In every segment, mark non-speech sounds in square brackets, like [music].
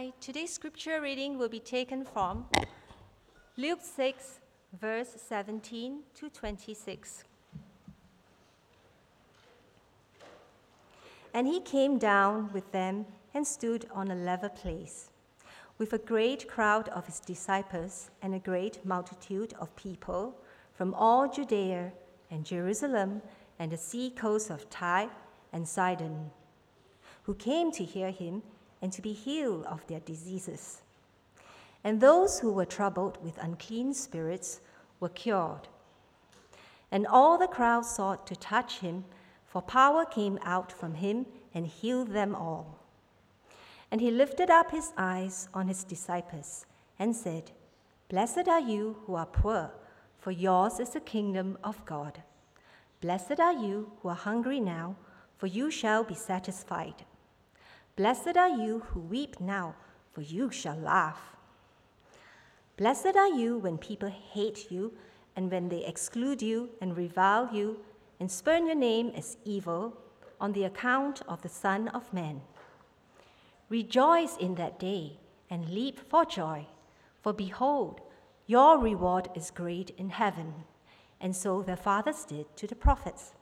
Hi, today's scripture reading will be taken from Luke 6, verse 17 to 26. And he came down with them and stood on a level place, with a great crowd of his disciples and a great multitude of people from all Judea and Jerusalem and the sea coast of Tyre and Sidon, who came to hear him and to be healed of their diseases. And those who were troubled with unclean spirits were cured. And all the crowd sought to touch him, for power came out from him and healed them all. And he lifted up his eyes on his disciples and said, Blessed are you who are poor, for yours is the kingdom of God. Blessed are you who are hungry now, for you shall be satisfied. Blessed are you who weep now, for you shall laugh. Blessed are you when people hate you, and when they exclude you and revile you, and spurn your name as evil on the account of the Son of Man. Rejoice in that day and leap for joy, for behold, your reward is great in heaven. And so their fathers did to the prophets.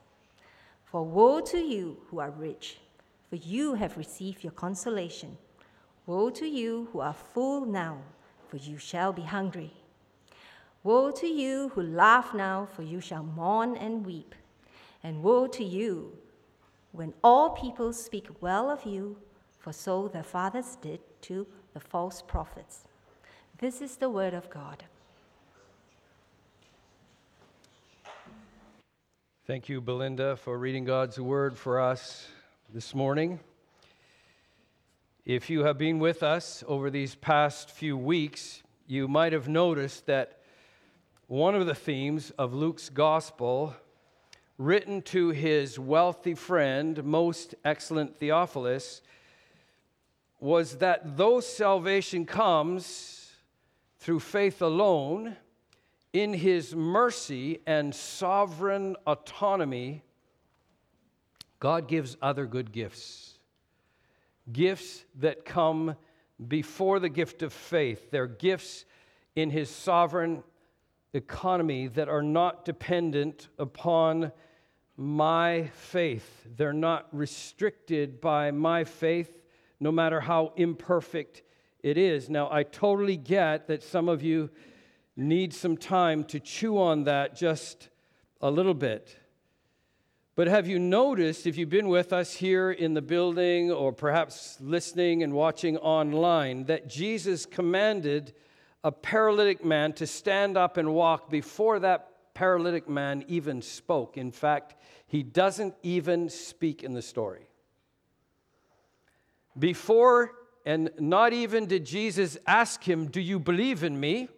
For woe to you who are rich, for you have received your consolation. Woe to you who are full now, for you shall be hungry. Woe to you who laugh now, for you shall mourn and weep. And woe to you when all people speak well of you, for so their fathers did to the false prophets. This is the word of God. Thank you, Belinda, for reading God's word for us this morning. If you have been with us over these past few weeks, you might have noticed that one of the themes of Luke's gospel written to his wealthy friend, most excellent Theophilus, was that though salvation comes through faith alone, in his mercy and sovereign autonomy, God gives other good gifts. Gifts that come before the gift of faith. They're gifts in his sovereign economy that are not dependent upon my faith. They're not restricted by my faith, no matter how imperfect it is. Now, I totally get that some of you need some time to chew on that just a little bit. But have you noticed, if you've been with us here in the building or perhaps listening and watching online, that Jesus commanded a paralytic man to stand up and walk before that paralytic man even spoke. In fact, he doesn't even speak in the story. Before, and not even did Jesus ask him, Do you believe in me?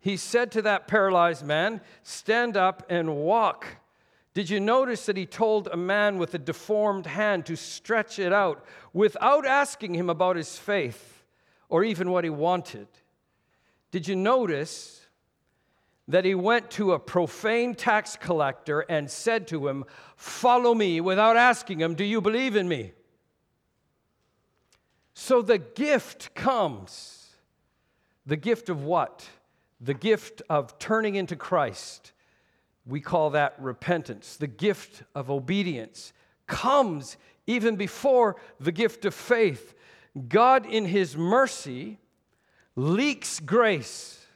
He said to that paralyzed man, Stand up and walk. Did you notice that he told a man with a deformed hand to stretch it out without asking him about his faith or even what he wanted? Did you notice that he went to a profane tax collector and said to him, Follow me, without asking him, Do you believe in me? So the gift comes. The gift of what? The gift of turning into Christ. We call that repentance. The gift of obedience comes even before the gift of faith. God, in His mercy, leaks grace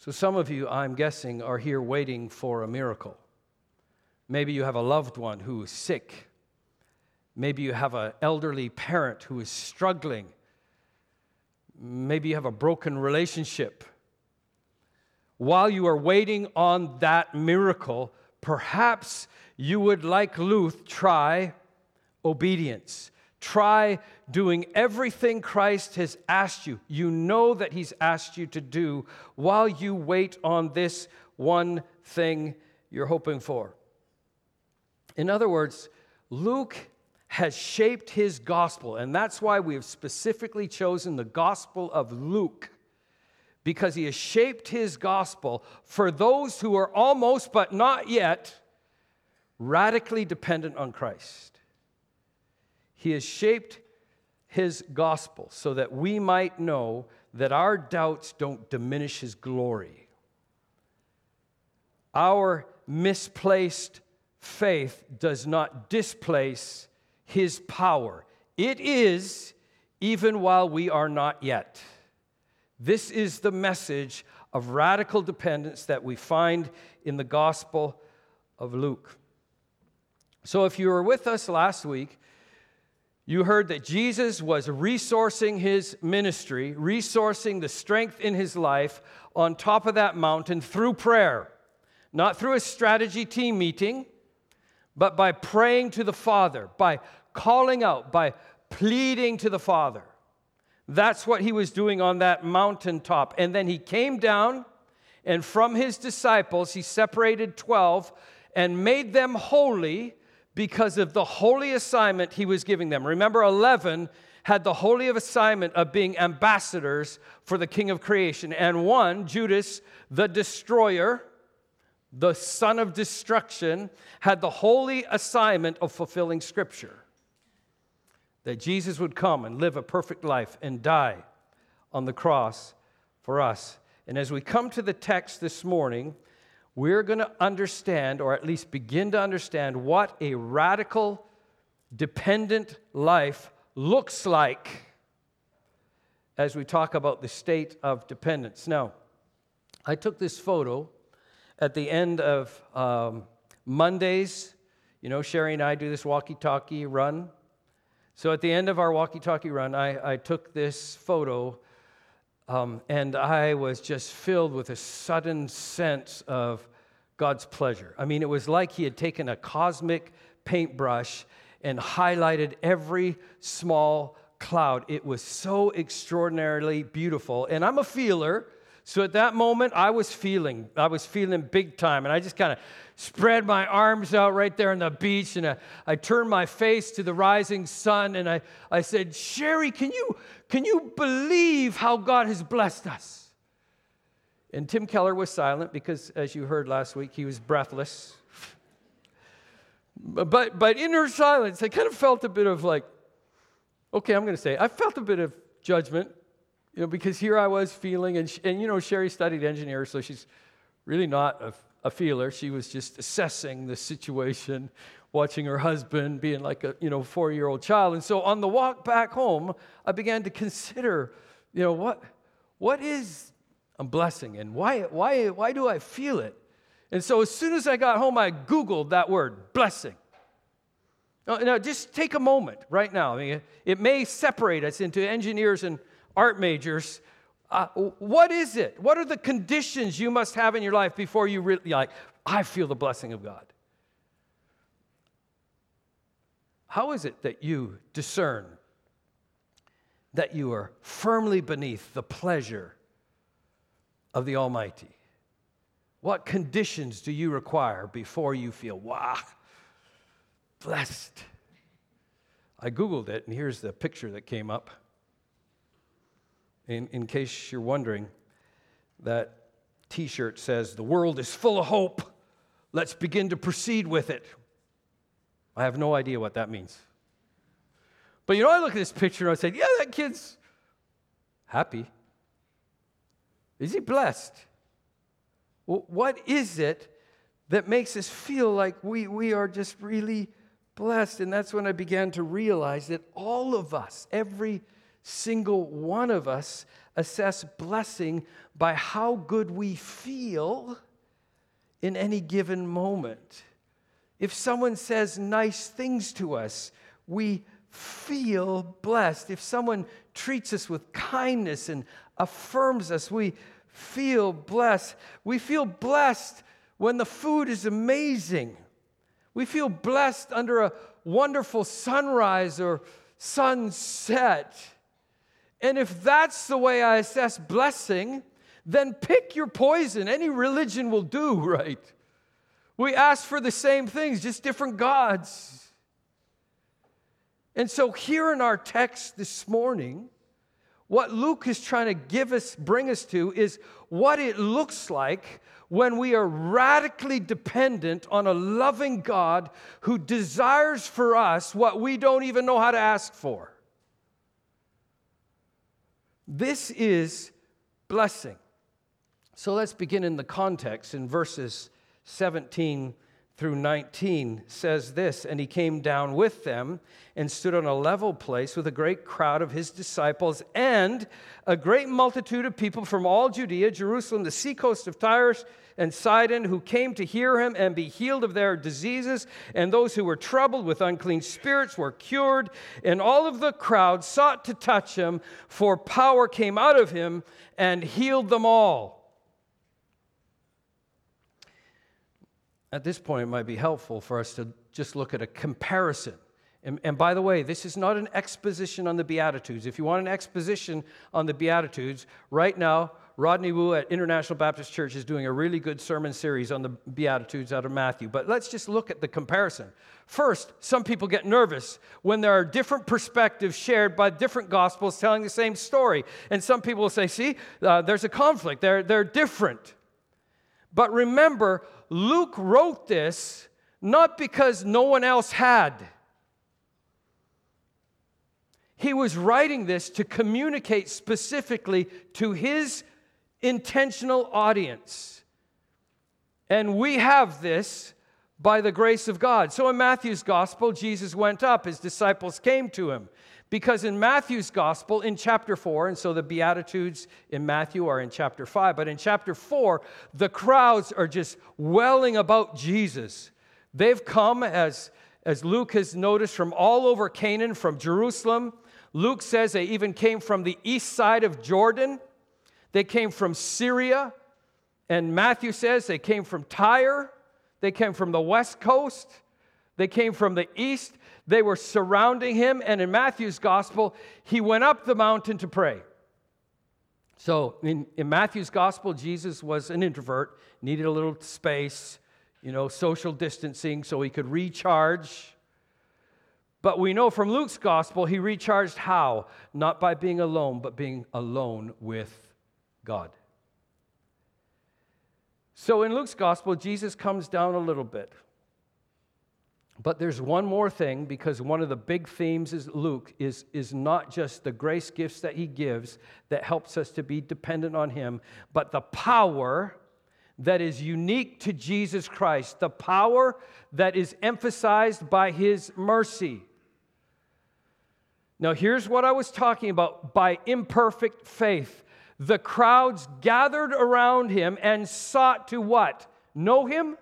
so, some of you, I'm guessing, are here waiting for a miracle. Maybe you have a loved one who is sick. Maybe you have an elderly parent who is struggling. Maybe you have a broken relationship. While you are waiting on that miracle, perhaps you would, like Luke, try obedience. Try doing everything Christ has asked you. You know that He's asked you to do while you wait on this one thing you're hoping for. In other words, Luke has shaped his gospel, and that's why we have specifically chosen the gospel of Luke, because he has shaped his gospel for those who are almost but not yet radically dependent on Christ. He has shaped his gospel so that we might know that our doubts don't diminish his glory. Our misplaced faith does not displace his power. It is even while we are not yet. This is the message of radical dependence that we find in the Gospel of Luke. So, if you were with us last week, you heard that Jesus was resourcing his ministry, resourcing the strength in his life on top of that mountain through prayer. Not through a strategy team meeting, but by praying to the Father, by calling out, by pleading to the Father. That's what he was doing on that mountaintop. And then he came down, and from his disciples, he separated 12 and made them holy because of the holy assignment he was giving them. Remember, 11 had the holy assignment of being ambassadors for the king of creation, and one, Judas the destroyer, the son of destruction, had the holy assignment of fulfilling scripture. That Jesus would come and live a perfect life and die on the cross for us. And as we come to the text this morning, we're going to understand, or at least begin to understand, what a radical, dependent life looks like as we talk about the state of dependence. Now, I took this photo at the end of um, Mondays. You know, Sherry and I do this walkie talkie run. So at the end of our walkie talkie run, I, I took this photo um, and I was just filled with a sudden sense of God's pleasure. I mean, it was like He had taken a cosmic paintbrush and highlighted every small cloud. It was so extraordinarily beautiful. And I'm a feeler. So at that moment, I was feeling, I was feeling big time. And I just kind of spread my arms out right there on the beach and I, I turned my face to the rising sun and I, I said, Sherry, can you, can you believe how God has blessed us? And Tim Keller was silent because, as you heard last week, he was breathless. But, but in her silence, I kind of felt a bit of like, okay, I'm going to say. I felt a bit of judgment you know, because here I was feeling, and, and you know, Sherry studied engineer, so she's really not a, a feeler. She was just assessing the situation, watching her husband being like a, you know, four-year-old child. And so on the walk back home, I began to consider, you know, what, what is a blessing and why, why, why do I feel it? And so as soon as I got home, I Googled that word, blessing. Now, now just take a moment right now. I mean, it may separate us into engineers and art majors, uh, what is it? What are the conditions you must have in your life before you really like, I feel the blessing of God? How is it that you discern that you are firmly beneath the pleasure of the Almighty? What conditions do you require before you feel, wow, blessed? I Googled it, and here's the picture that came up in, in case you're wondering, that t shirt says, The world is full of hope. Let's begin to proceed with it. I have no idea what that means. But you know, I look at this picture and I say, Yeah, that kid's happy. Is he blessed? Well, what is it that makes us feel like we, we are just really blessed? And that's when I began to realize that all of us, every single one of us assess blessing by how good we feel in any given moment. If someone says nice things to us, we feel blessed. If someone treats us with kindness and affirms us, we feel blessed. We feel blessed when the food is amazing. We feel blessed under a wonderful sunrise or sunset. And if that's the way I assess blessing, then pick your poison. Any religion will do, [laughs] right? We ask for the same things, just different gods. And so, here in our text this morning, what Luke is trying to give us, bring us to, is what it looks like when we are radically dependent on a loving God who desires for us what we don't even know how to ask for. This is blessing. So let's begin in the context in verses 17 through 19 says this And he came down with them and stood on a level place with a great crowd of his disciples and a great multitude of people from all Judea, Jerusalem, the seacoast of Tyre and Sidon, who came to hear him and be healed of their diseases. And those who were troubled with unclean spirits were cured. And all of the crowd sought to touch him, for power came out of him and healed them all. At this point, it might be helpful for us to just look at a comparison. And, and, by the way, this is not an exposition on the Beatitudes. If you want an exposition on the Beatitudes, right now, Rodney Wu at International Baptist Church is doing a really good sermon series on the Beatitudes out of Matthew. But let's just look at the comparison. First, some people get nervous when there are different perspectives shared by different gospels telling the same story. And some people will say, see, uh, there's a conflict, they're, they're different. But remember, Luke wrote this not because no one else had. He was writing this to communicate specifically to his intentional audience. And we have this by the grace of God. So in Matthew's gospel, Jesus went up, his disciples came to him. Because in Matthew's gospel, in chapter 4, and so the Beatitudes in Matthew are in chapter 5, but in chapter 4, the crowds are just welling about Jesus. They've come, as, as Luke has noticed, from all over Canaan, from Jerusalem. Luke says they even came from the east side of Jordan, they came from Syria. And Matthew says they came from Tyre, they came from the west coast, they came from the east. They were surrounding him, and in Matthew's gospel, he went up the mountain to pray. So in, in Matthew's gospel, Jesus was an introvert, needed a little space, you know, social distancing so he could recharge. But we know from Luke's gospel, he recharged how? Not by being alone, but being alone with God. So in Luke's gospel, Jesus comes down a little bit. But there's one more thing because one of the big themes is Luke is, is not just the grace gifts that he gives that helps us to be dependent on him, but the power that is unique to Jesus Christ, the power that is emphasized by his mercy. Now, here's what I was talking about by imperfect faith. The crowds gathered around him and sought to what? Know him?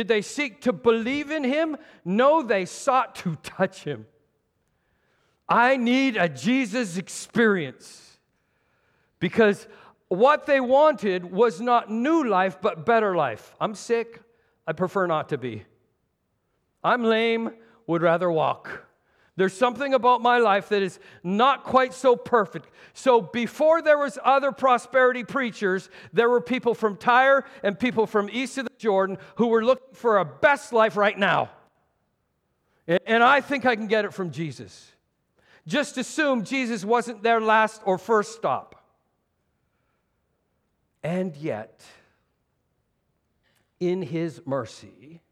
Did they seek to believe in him? No, they sought to touch him. I need a Jesus experience because what they wanted was not new life, but better life. I'm sick, I prefer not to be. I'm lame, would rather walk. There's something about my life that is not quite so perfect. So before there was other prosperity preachers, there were people from Tyre and people from east of the Jordan who were looking for a best life right now. And I think I can get it from Jesus. Just assume Jesus wasn't their last or first stop. And yet, in his mercy,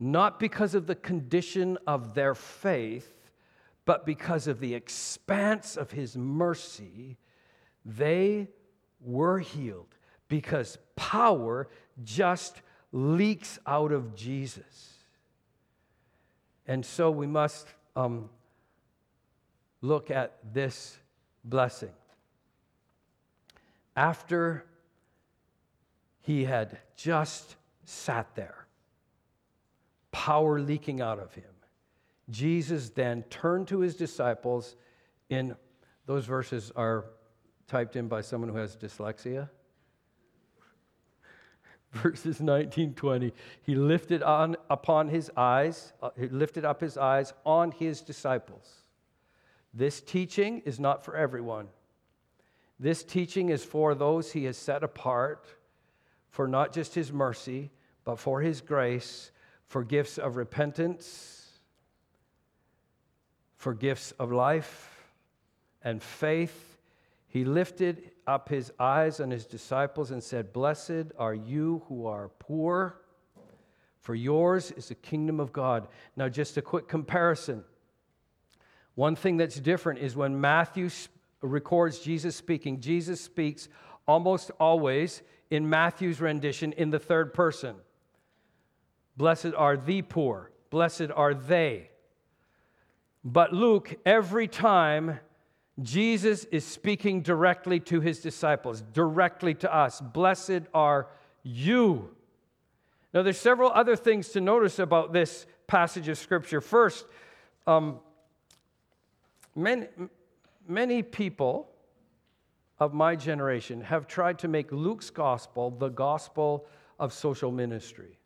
not because of the condition of their faith, but because of the expanse of his mercy, they were healed because power just leaks out of Jesus. And so we must um, look at this blessing. After he had just sat there, power leaking out of him. Jesus then turned to his disciples in those verses are typed in by someone who has dyslexia. [laughs] Verses 19, 20. He lifted on upon his eyes, uh, he lifted up his eyes on his disciples. This teaching is not for everyone. This teaching is for those he has set apart for not just his mercy, but for his grace for gifts of repentance, for gifts of life and faith. He lifted up his eyes on his disciples and said, Blessed are you who are poor, for yours is the kingdom of God. Now, just a quick comparison. One thing that's different is when Matthew records Jesus speaking, Jesus speaks almost always in Matthew's rendition in the third person. Blessed are the poor, blessed are they. But Luke, every time Jesus is speaking directly to his disciples, directly to us, blessed are you. Now, there's several other things to notice about this passage of Scripture. First, um, many, many people of my generation have tried to make Luke's gospel the gospel of social ministry.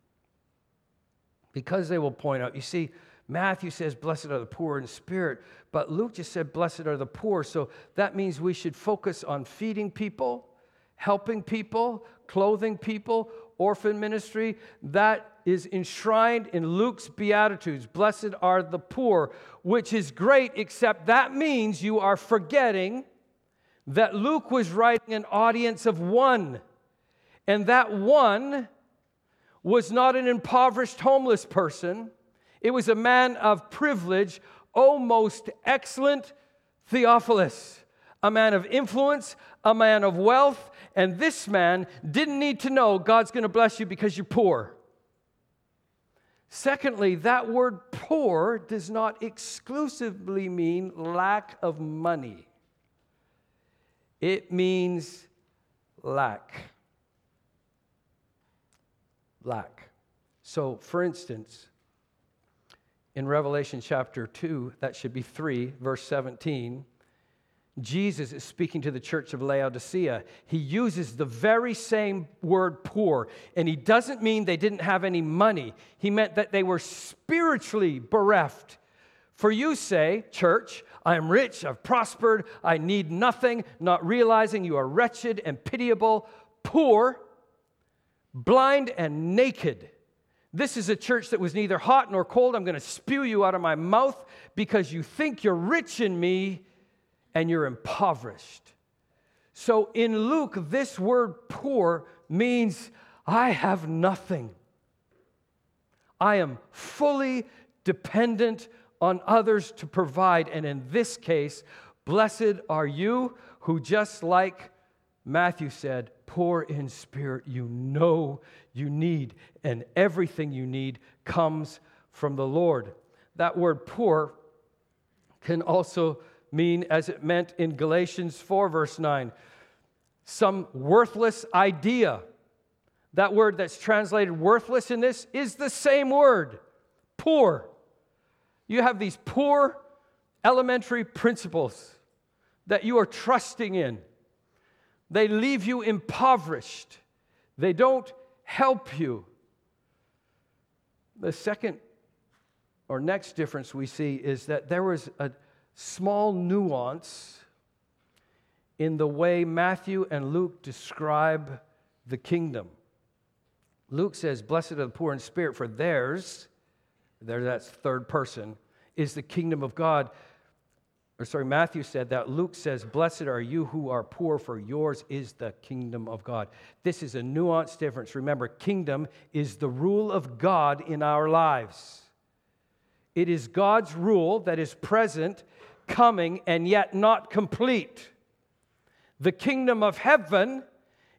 Because they will point out, you see, Matthew says, Blessed are the poor in spirit, but Luke just said, Blessed are the poor. So that means we should focus on feeding people, helping people, clothing people, orphan ministry. That is enshrined in Luke's Beatitudes. Blessed are the poor, which is great, except that means you are forgetting that Luke was writing an audience of one. And that one was not an impoverished homeless person, it was a man of privilege, oh, most excellent Theophilus, a man of influence, a man of wealth. And this man didn't need to know God's going to bless you because you're poor. Secondly, that word poor does not exclusively mean lack of money, it means lack. Lack. So, for instance, in Revelation chapter 2, that should be 3, verse 17, Jesus is speaking to the church of Laodicea. He uses the very same word poor, and he doesn't mean they didn't have any money. He meant that they were spiritually bereft. For you say, church, I am rich, I've prospered, I need nothing, not realizing you are wretched and pitiable, poor, blind and naked. This is a church that was neither hot nor cold. I'm going to spew you out of my mouth because you think you're rich in me and you're impoverished. So in Luke, this word poor means I have nothing. I am fully dependent on others to provide. And in this case, blessed are you who, just like Matthew said, poor in spirit, you know you need, and everything you need comes from the Lord. That word poor can also mean as it meant in Galatians 4, verse 9, some worthless idea. That word that's translated worthless in this is the same word, poor. You have these poor elementary principles that you are trusting in. They leave you impoverished. They don't help you. The second or next difference we see is that there was a small nuance in the way Matthew and Luke describe the kingdom. Luke says, Blessed are the poor in spirit, for theirs, there that's third person, is the kingdom of God. Or sorry, Matthew said that. Luke says, Blessed are you who are poor, for yours is the kingdom of God. This is a nuanced difference. Remember, kingdom is the rule of God in our lives. It is God's rule that is present coming and yet not complete. The kingdom of heaven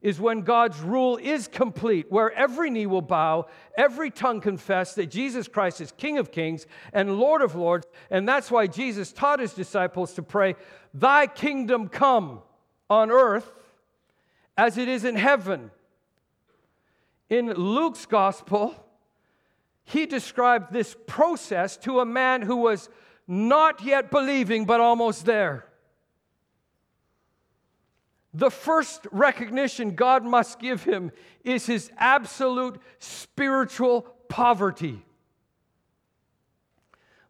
is when God's rule is complete, where every knee will bow, every tongue confess that Jesus Christ is King of kings and Lord of lords. And that's why Jesus taught his disciples to pray, Thy kingdom come on earth as it is in heaven. In Luke's gospel, he described this process to a man who was not yet believing, but almost there. The first recognition God must give him is his absolute spiritual poverty.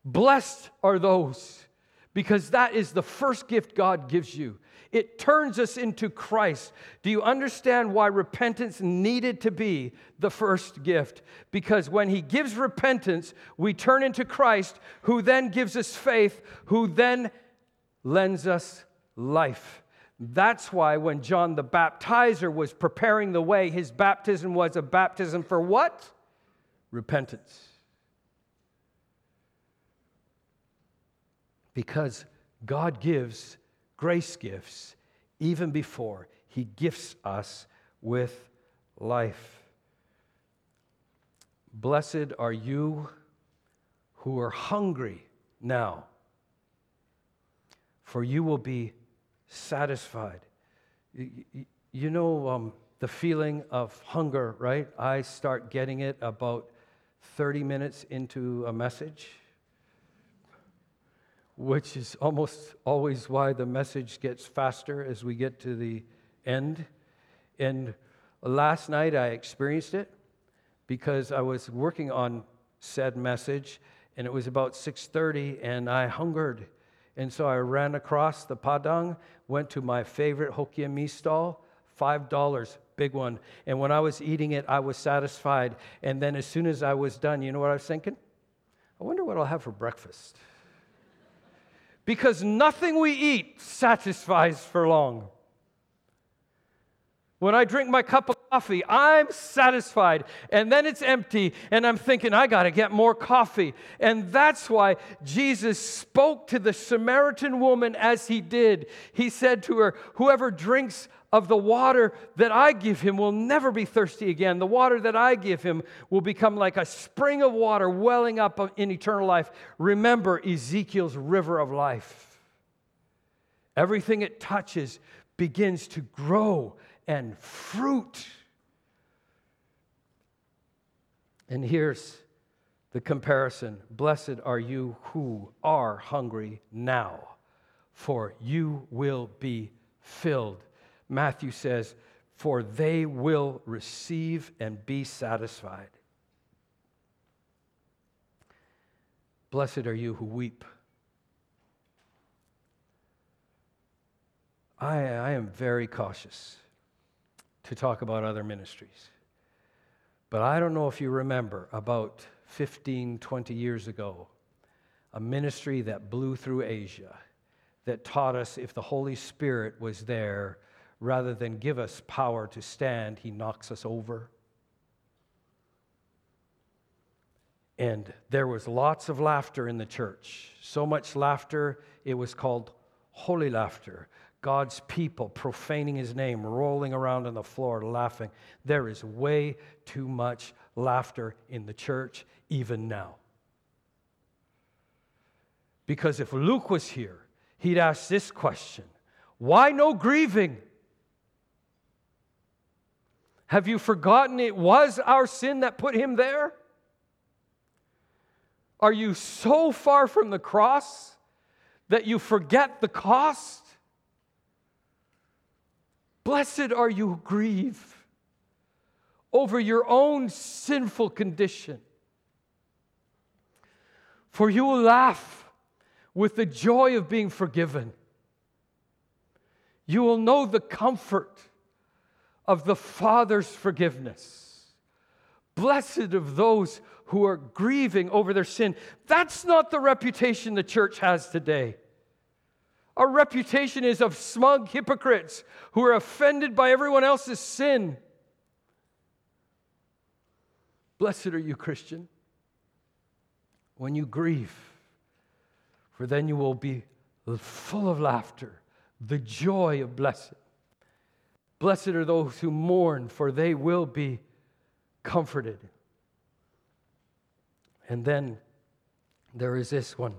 Blessed are those, because that is the first gift God gives you. It turns us into Christ. Do you understand why repentance needed to be the first gift? Because when He gives repentance, we turn into Christ, who then gives us faith, who then lends us life. That's why when John the Baptizer was preparing the way, his baptism was a baptism for what? Repentance. Because God gives grace gifts even before he gifts us with life. Blessed are you who are hungry now, for you will be satisfied. You know um, the feeling of hunger, right? I start getting it about 30 minutes into a message, which is almost always why the message gets faster as we get to the end. And last night I experienced it because I was working on said message and it was about 6:30 and I hungered. And so I ran across the Padang, went to my favorite Hokkien mee stall, $5, big one. And when I was eating it, I was satisfied. And then as soon as I was done, you know what I was thinking? I wonder what I'll have for breakfast. because nothing we eat satisfies for long. When I drink my cup of coffee, I'm satisfied. And then it's empty, and I'm thinking, I got to get more coffee. And that's why Jesus spoke to the Samaritan woman as he did. He said to her, Whoever drinks of the water that I give him will never be thirsty again. The water that I give him will become like a spring of water welling up in eternal life. Remember Ezekiel's river of life. Everything it touches begins to grow and fruit. And here's the comparison Blessed are you who are hungry now, for you will be filled. Matthew says, For they will receive and be satisfied. Blessed are you who weep. I, I am very cautious to talk about other ministries. But I don't know if you remember about 15, 20 years ago, a ministry that blew through Asia that taught us if the Holy Spirit was there, rather than give us power to stand, he knocks us over. And there was lots of laughter in the church. So much laughter, it was called holy laughter. God's people profaning his name, rolling around on the floor, laughing. There is way too much laughter in the church, even now. Because if Luke was here, he'd ask this question Why no grieving? Have you forgotten it was our sin that put him there? Are you so far from the cross that you forget the cost? Blessed are you who grieve over your own sinful condition. For you will laugh with the joy of being forgiven. You will know the comfort of the Father's forgiveness. Blessed of those who are grieving over their sin. That's not the reputation the church has today. Our reputation is of smug hypocrites who are offended by everyone else's sin. Blessed are you, Christian, when you grieve, for then you will be full of laughter, the joy of blessing. Blessed are those who mourn, for they will be comforted. And then there is this one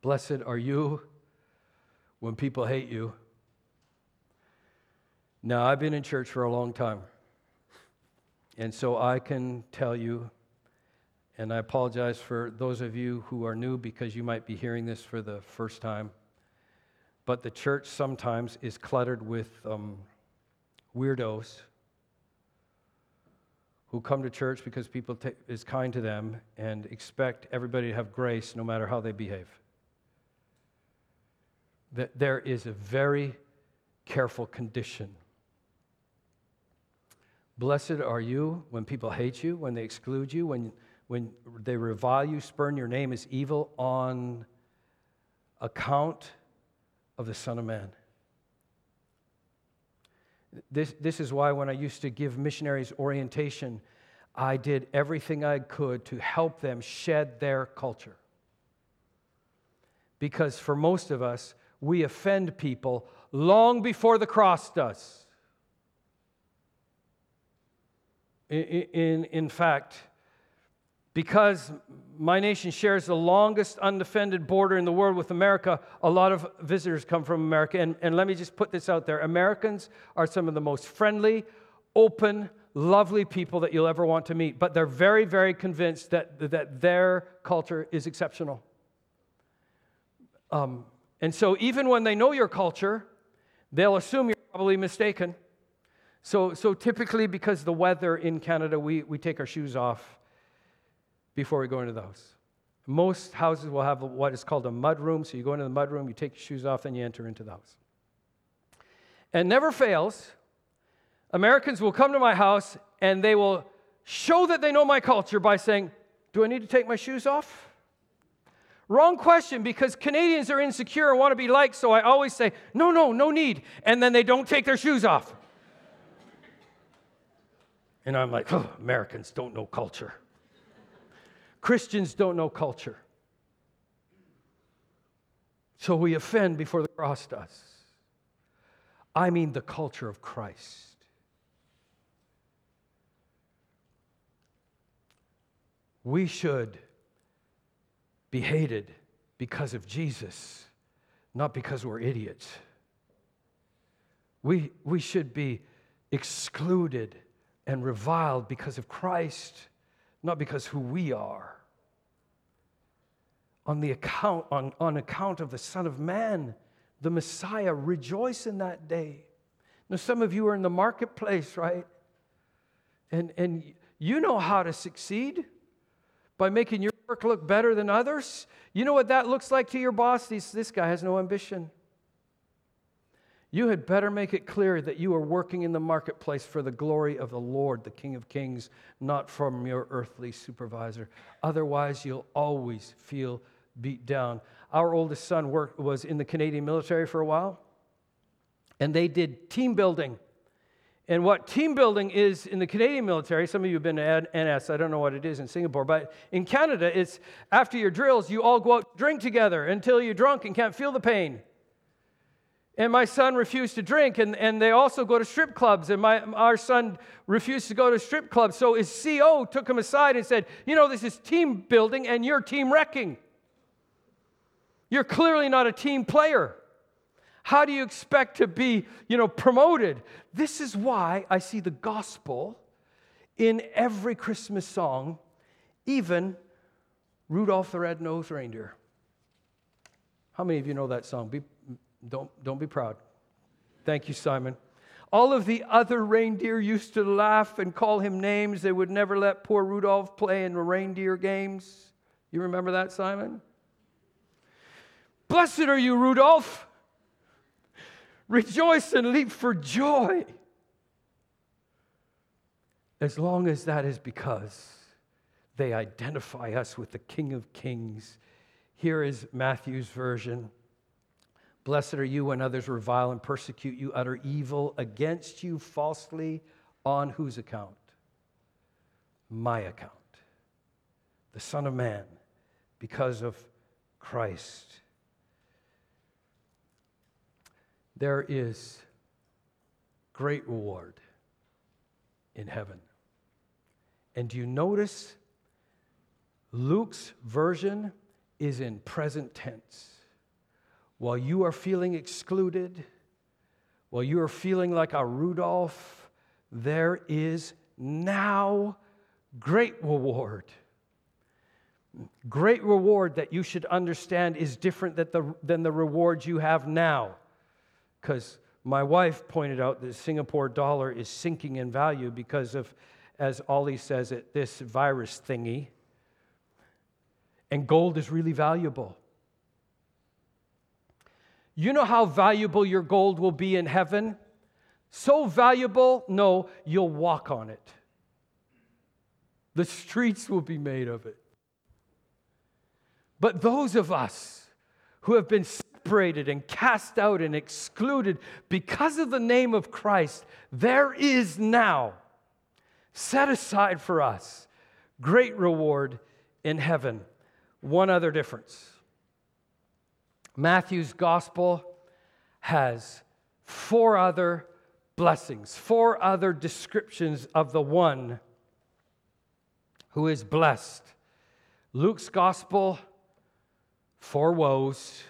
Blessed are you when people hate you. Now, I've been in church for a long time, and so I can tell you, and I apologize for those of you who are new because you might be hearing this for the first time, but the church sometimes is cluttered with um, weirdos who come to church because people t- is kind to them and expect everybody to have grace no matter how they behave that there is a very careful condition. Blessed are you when people hate you, when they exclude you, when, when they revile you, spurn your name as evil on account of the Son of Man. This, this is why, when I used to give missionaries orientation, I did everything I could to help them shed their culture because for most of us, we offend people long before the cross does. In, in, in fact, because my nation shares the longest undefended border in the world with America, a lot of visitors come from America. And, and let me just put this out there Americans are some of the most friendly, open, lovely people that you'll ever want to meet, but they're very, very convinced that, that their culture is exceptional. Um, and so, even when they know your culture, they'll assume you're probably mistaken. So, so typically, because the weather in Canada, we, we take our shoes off before we go into the house. Most houses will have what is called a mud room. So you go into the mud room, you take your shoes off, and you enter into the house. And never fails, Americans will come to my house and they will show that they know my culture by saying, Do I need to take my shoes off? Wrong question because Canadians are insecure and want to be liked, so I always say, No, no, no need. And then they don't take their shoes off. And I'm like, oh, Americans don't know culture. Christians don't know culture. So we offend before the cross does. I mean the culture of Christ. We should be hated because of Jesus, not because we're idiots. We, we should be excluded and reviled because of Christ, not because who we are. On, the account, on, on account of the Son of Man, the Messiah, rejoice in that day. Now, some of you are in the marketplace, right? And, and you know how to succeed by making your work look better than others. You know what that looks like to your boss? This, this guy has no ambition. You had better make it clear that you are working in the marketplace for the glory of the Lord, the King of Kings, not from your earthly supervisor. Otherwise, you'll always feel beat down. Our oldest son worked, was in the Canadian military for a while, and they did team building. And what team building is in the Canadian military, some of you have been to NS, I don't know what it is in Singapore, but in Canada, it's after your drills, you all go out drink together until you're drunk and can't feel the pain. And my son refused to drink, and, and they also go to strip clubs, and my, our son refused to go to strip clubs. So his CO took him aside and said, You know, this is team building, and you're team wrecking. You're clearly not a team player. How do you expect to be, you know, promoted? This is why I see the gospel in every Christmas song, even Rudolph the Red-Nosed Reindeer. How many of you know that song? Be, don't, don't be proud. Thank you, Simon. All of the other reindeer used to laugh and call him names. They would never let poor Rudolph play in the reindeer games. You remember that, Simon? Blessed are you, Rudolph. Rejoice and leap for joy. As long as that is because they identify us with the King of Kings. Here is Matthew's version. Blessed are you when others revile and persecute you, utter evil against you falsely, on whose account? My account. The Son of Man, because of Christ. There is great reward in heaven. And do you notice Luke's version is in present tense? While you are feeling excluded, while you are feeling like a Rudolph, there is now great reward. Great reward that you should understand is different than the, than the reward you have now because my wife pointed out that the Singapore dollar is sinking in value because of, as Ollie says it, this virus thingy. And gold is really valuable. You know how valuable your gold will be in heaven? So valuable, no, you'll walk on it. The streets will be made of it. But those of us who have been separated and cast out and excluded because of the name of Christ, there is now set aside for us great reward in heaven. One other difference Matthew's gospel has four other blessings, four other descriptions of the one who is blessed. Luke's gospel, four woes.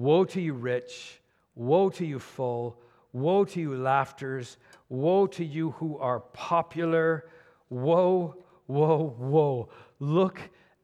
Woe to you, rich. Woe to you, full. Woe to you, laughters. Woe to you who are popular. Woe, woe, woe. Look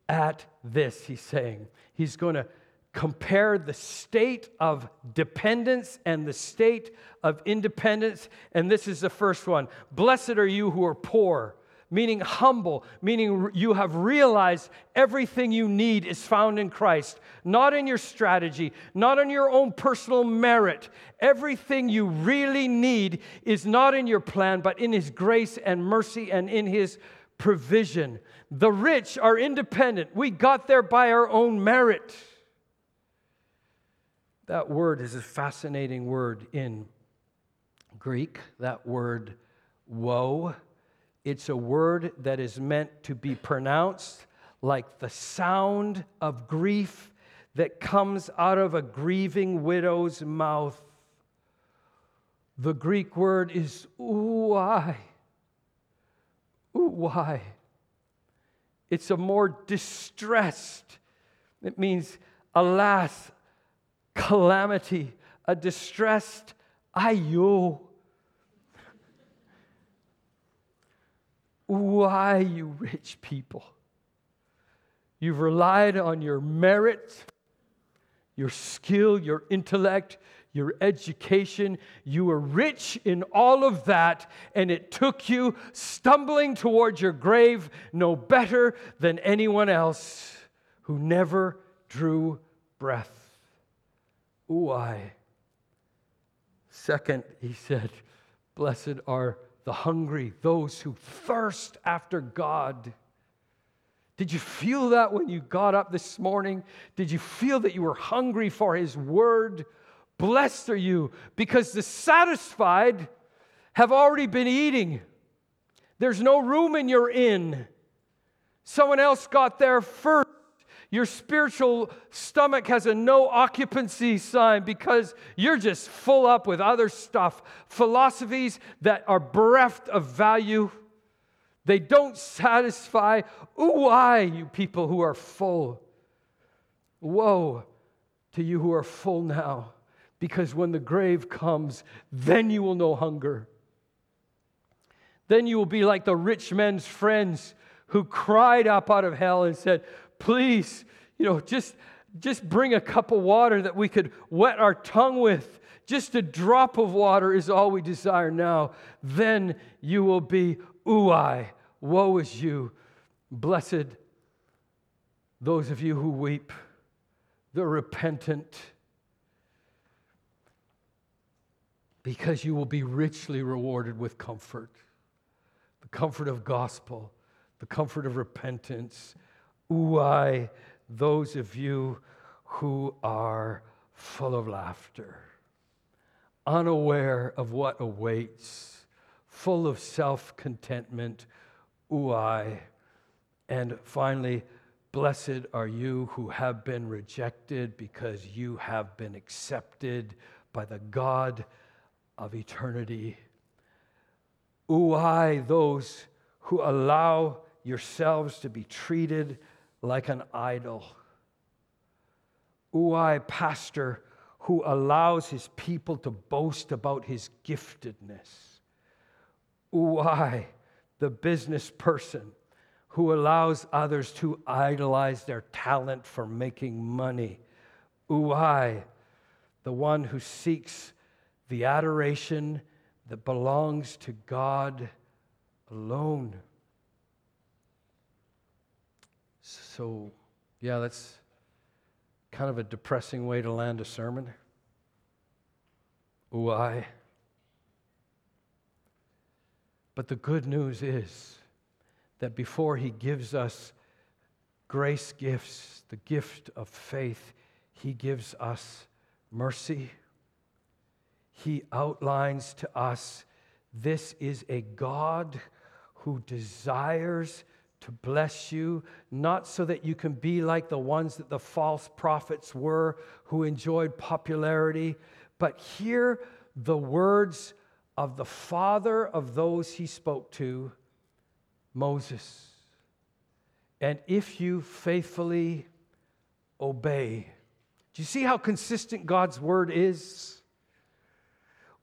at this, he's saying. He's going to compare the state of dependence and the state of independence. And this is the first one Blessed are you who are poor, meaning humble, meaning you have realized everything you need is found in Christ, not in your strategy, not in your own personal merit. Everything you really need is not in your plan, but in His grace and mercy and in His provision. The rich are independent. We got there by our own merit. That word is a fascinating word in Greek, that word woe. It's a word that is meant to be pronounced like the sound of grief that comes out of a grieving widow's mouth. The Greek word is ouai. Ouai. It's a more distressed. It means, alas, calamity, a distressed ayo. Why, you rich people? You've relied on your merit, your skill, your intellect, your education. You were rich in all of that, and it took you stumbling towards your grave no better than anyone else who never drew breath. Ouai. Second, he said, Blessed are the hungry, those who thirst after God. Did you feel that when you got up this morning? Did you feel that you were hungry for His word? Blessed are you because the satisfied have already been eating. There's no room in your inn. Someone else got there first. Your spiritual stomach has a no occupancy sign because you're just full up with other stuff, philosophies that are bereft of value. They don't satisfy. Ooh, Why, you people who are full? Woe to you who are full now, because when the grave comes, then you will know hunger. Then you will be like the rich men's friends who cried up out of hell and said, please, you know, just, just bring a cup of water that we could wet our tongue with. Just a drop of water is all we desire now. Then you will be ouai. Woe is you. Blessed those of you who weep, the repentant, because you will be richly rewarded with comfort the comfort of gospel, the comfort of repentance ouai, those of you who are full of laughter, unaware of what awaits, full of self contentment, ouai. And finally, blessed are you who have been rejected because you have been accepted by the God of eternity. Ouai, those who allow yourselves to be treated like an idol. Ouai, pastor who allows his people to boast about his giftedness. Ouai, the business person who allows others to idolize their talent for making money. Ouai, the one who seeks the adoration that belongs to God alone. So, yeah, that's kind of a depressing way to land a sermon. Why? But the good news is that before he gives us grace gifts, the gift of faith, he gives us mercy. He outlines to us this is a God who desires to bless you, not so that you can be like the ones that the false prophets were who enjoyed popularity, but hear the words of the father of those he spoke to, Moses. And if you faithfully obey, do you see how consistent God's word is?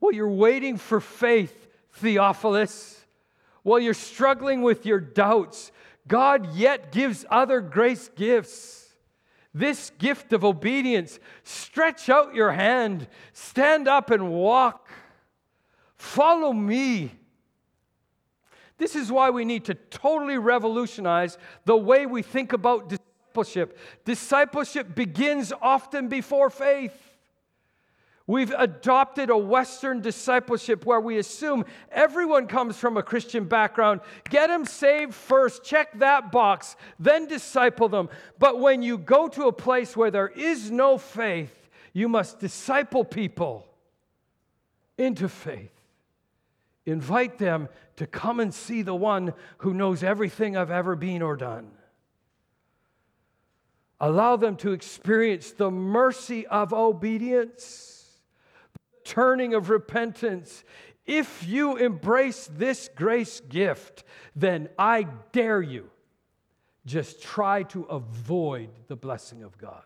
Well, you're waiting for faith, Theophilus. While you're struggling with your doubts, God yet gives other grace gifts. This gift of obedience, stretch out your hand, stand up and walk. Follow me. This is why we need to totally revolutionize the way we think about discipleship. Discipleship begins often before faith. We've adopted a Western discipleship where we assume everyone comes from a Christian background. Get them saved first, check that box, then disciple them. But when you go to a place where there is no faith, you must disciple people into faith. Invite them to come and see the one who knows everything I've ever been or done. Allow them to experience the mercy of obedience turning of repentance. If you embrace this grace gift, then I dare you just try to avoid the blessing of God.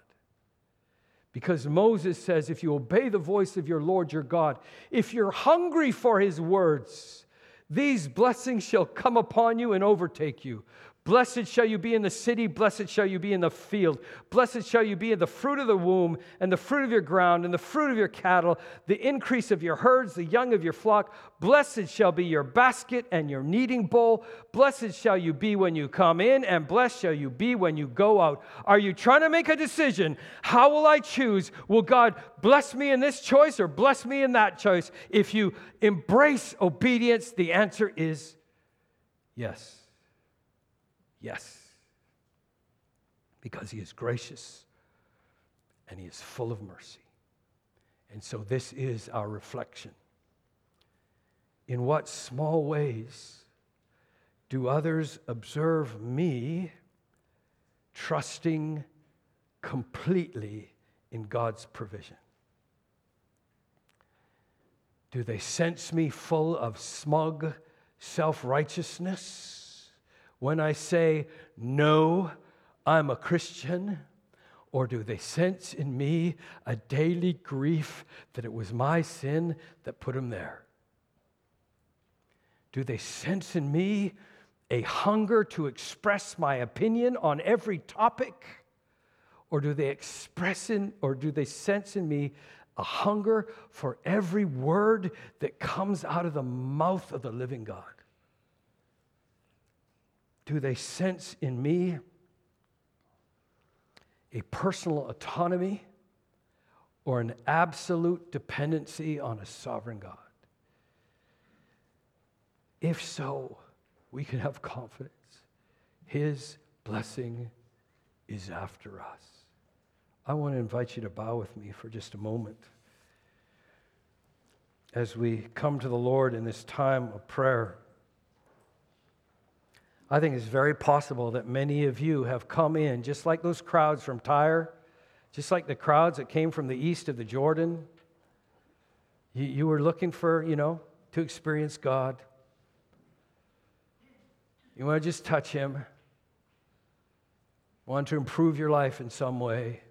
Because Moses says, if you obey the voice of your Lord your God, if you're hungry for his words, these blessings shall come upon you and overtake you. Blessed shall you be in the city, blessed shall you be in the field. Blessed shall you be in the fruit of the womb, and the fruit of your ground, and the fruit of your cattle, the increase of your herds, the young of your flock. Blessed shall be your basket and your kneading bowl. Blessed shall you be when you come in, and blessed shall you be when you go out. Are you trying to make a decision? How will I choose? Will God bless me in this choice or bless me in that choice? If you embrace obedience, the answer is yes. Yes. Because he is gracious and he is full of mercy. And so this is our reflection. In what small ways do others observe me trusting completely in God's provision? Do they sense me full of smug self righteousness? When I say, No, I'm a Christian? Or do they sense in me a daily grief that it was my sin that put them there? Do they sense in me a hunger to express my opinion on every topic? Or do they express in, or do they sense in me a hunger for every word that comes out of the mouth of the living God? Do they sense in me a personal autonomy or an absolute dependency on a sovereign God? If so, we can have confidence. His blessing is after us. I want to invite you to bow with me for just a moment as we come to the Lord in this time of prayer. I think it's very possible that many of you have come in, just like those crowds from Tyre, just like the crowds that came from the east of the Jordan. You, you were looking for, you know, to experience God. You want to just touch Him, want to improve your life in some way,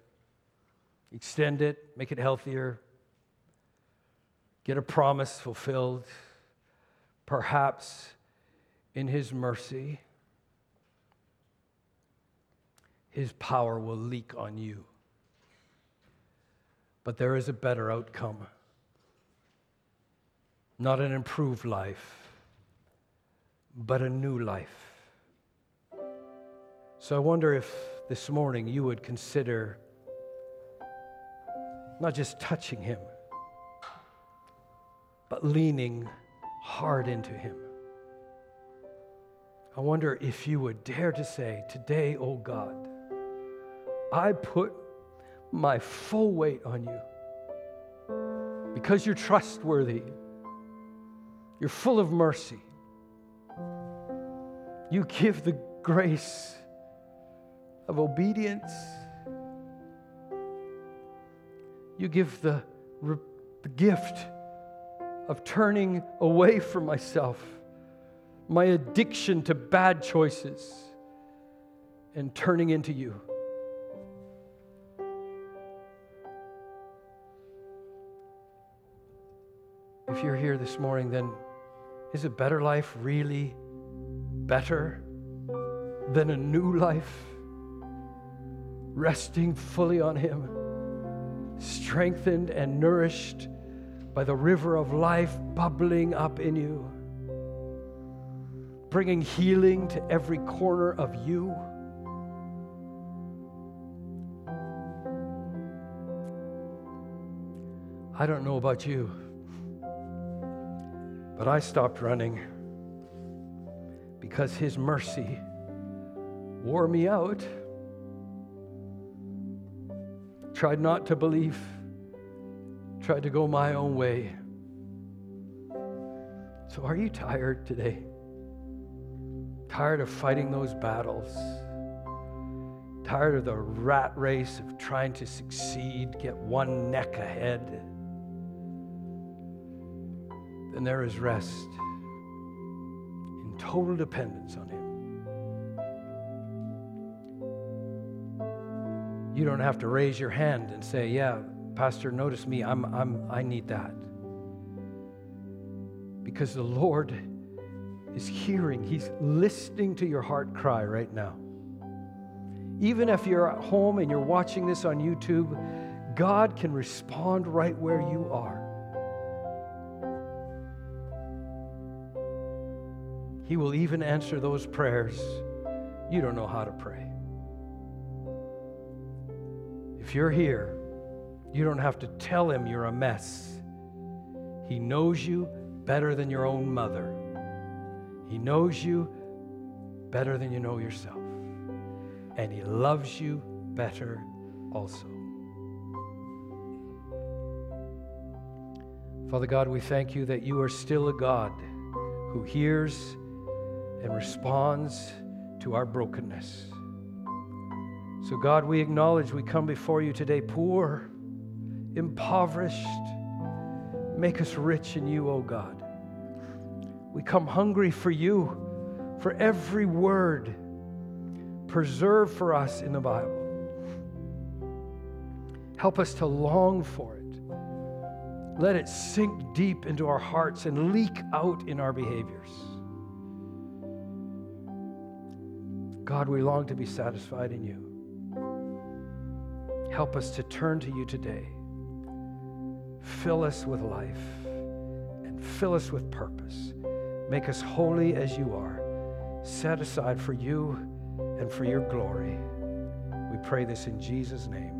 extend it, make it healthier, get a promise fulfilled, perhaps in His mercy his power will leak on you. But there is a better outcome. Not an improved life, but a new life. So I wonder if this morning you would consider not just touching him, but leaning hard into him. I wonder if you would dare to say, Today, O oh God, I put my full weight on you because you're trustworthy. You're full of mercy. You give the grace, of obedience. You give the, the gift of turning away from myself, my addiction to bad choices, and turning into you. If you're here this morning, then is a better life really better than a new life? Resting fully on Him, strengthened and nourished by the river of life bubbling up in you, bringing healing to every corner of you. I don't know about you, but I stopped running because His mercy wore me out. Tried not to believe, tried to go my own way. So, are you tired today? Tired of fighting those battles? Tired of the rat race of trying to succeed, get one neck ahead? Then there is rest in total dependence on Him. You don't have to raise your hand and say, Yeah, Pastor, notice me. I'm, I'm, I need that. Because the Lord is hearing, He's listening to your heart cry right now. Even if you're at home and you're watching this on YouTube, God can respond right where you are. He will even answer those prayers you don't know how to pray. If you're here, you don't have to tell him you're a mess. He knows you better than your own mother. He knows you better than you know yourself. And he loves you better also. Father God, we thank you that you are still a God who hears and responds to our brokenness. So, God, we acknowledge we come before you today poor, impoverished. Make us rich in you, O oh God. We come hungry for you, for every word preserved for us in the Bible. Help us to long for it. Let it sink deep into our hearts and leak out in our behaviors. God, we long to be satisfied in you. Help us to turn to you today. Fill us with life and fill us with purpose. Make us holy as you are, set aside for you and for your glory. We pray this in Jesus' name.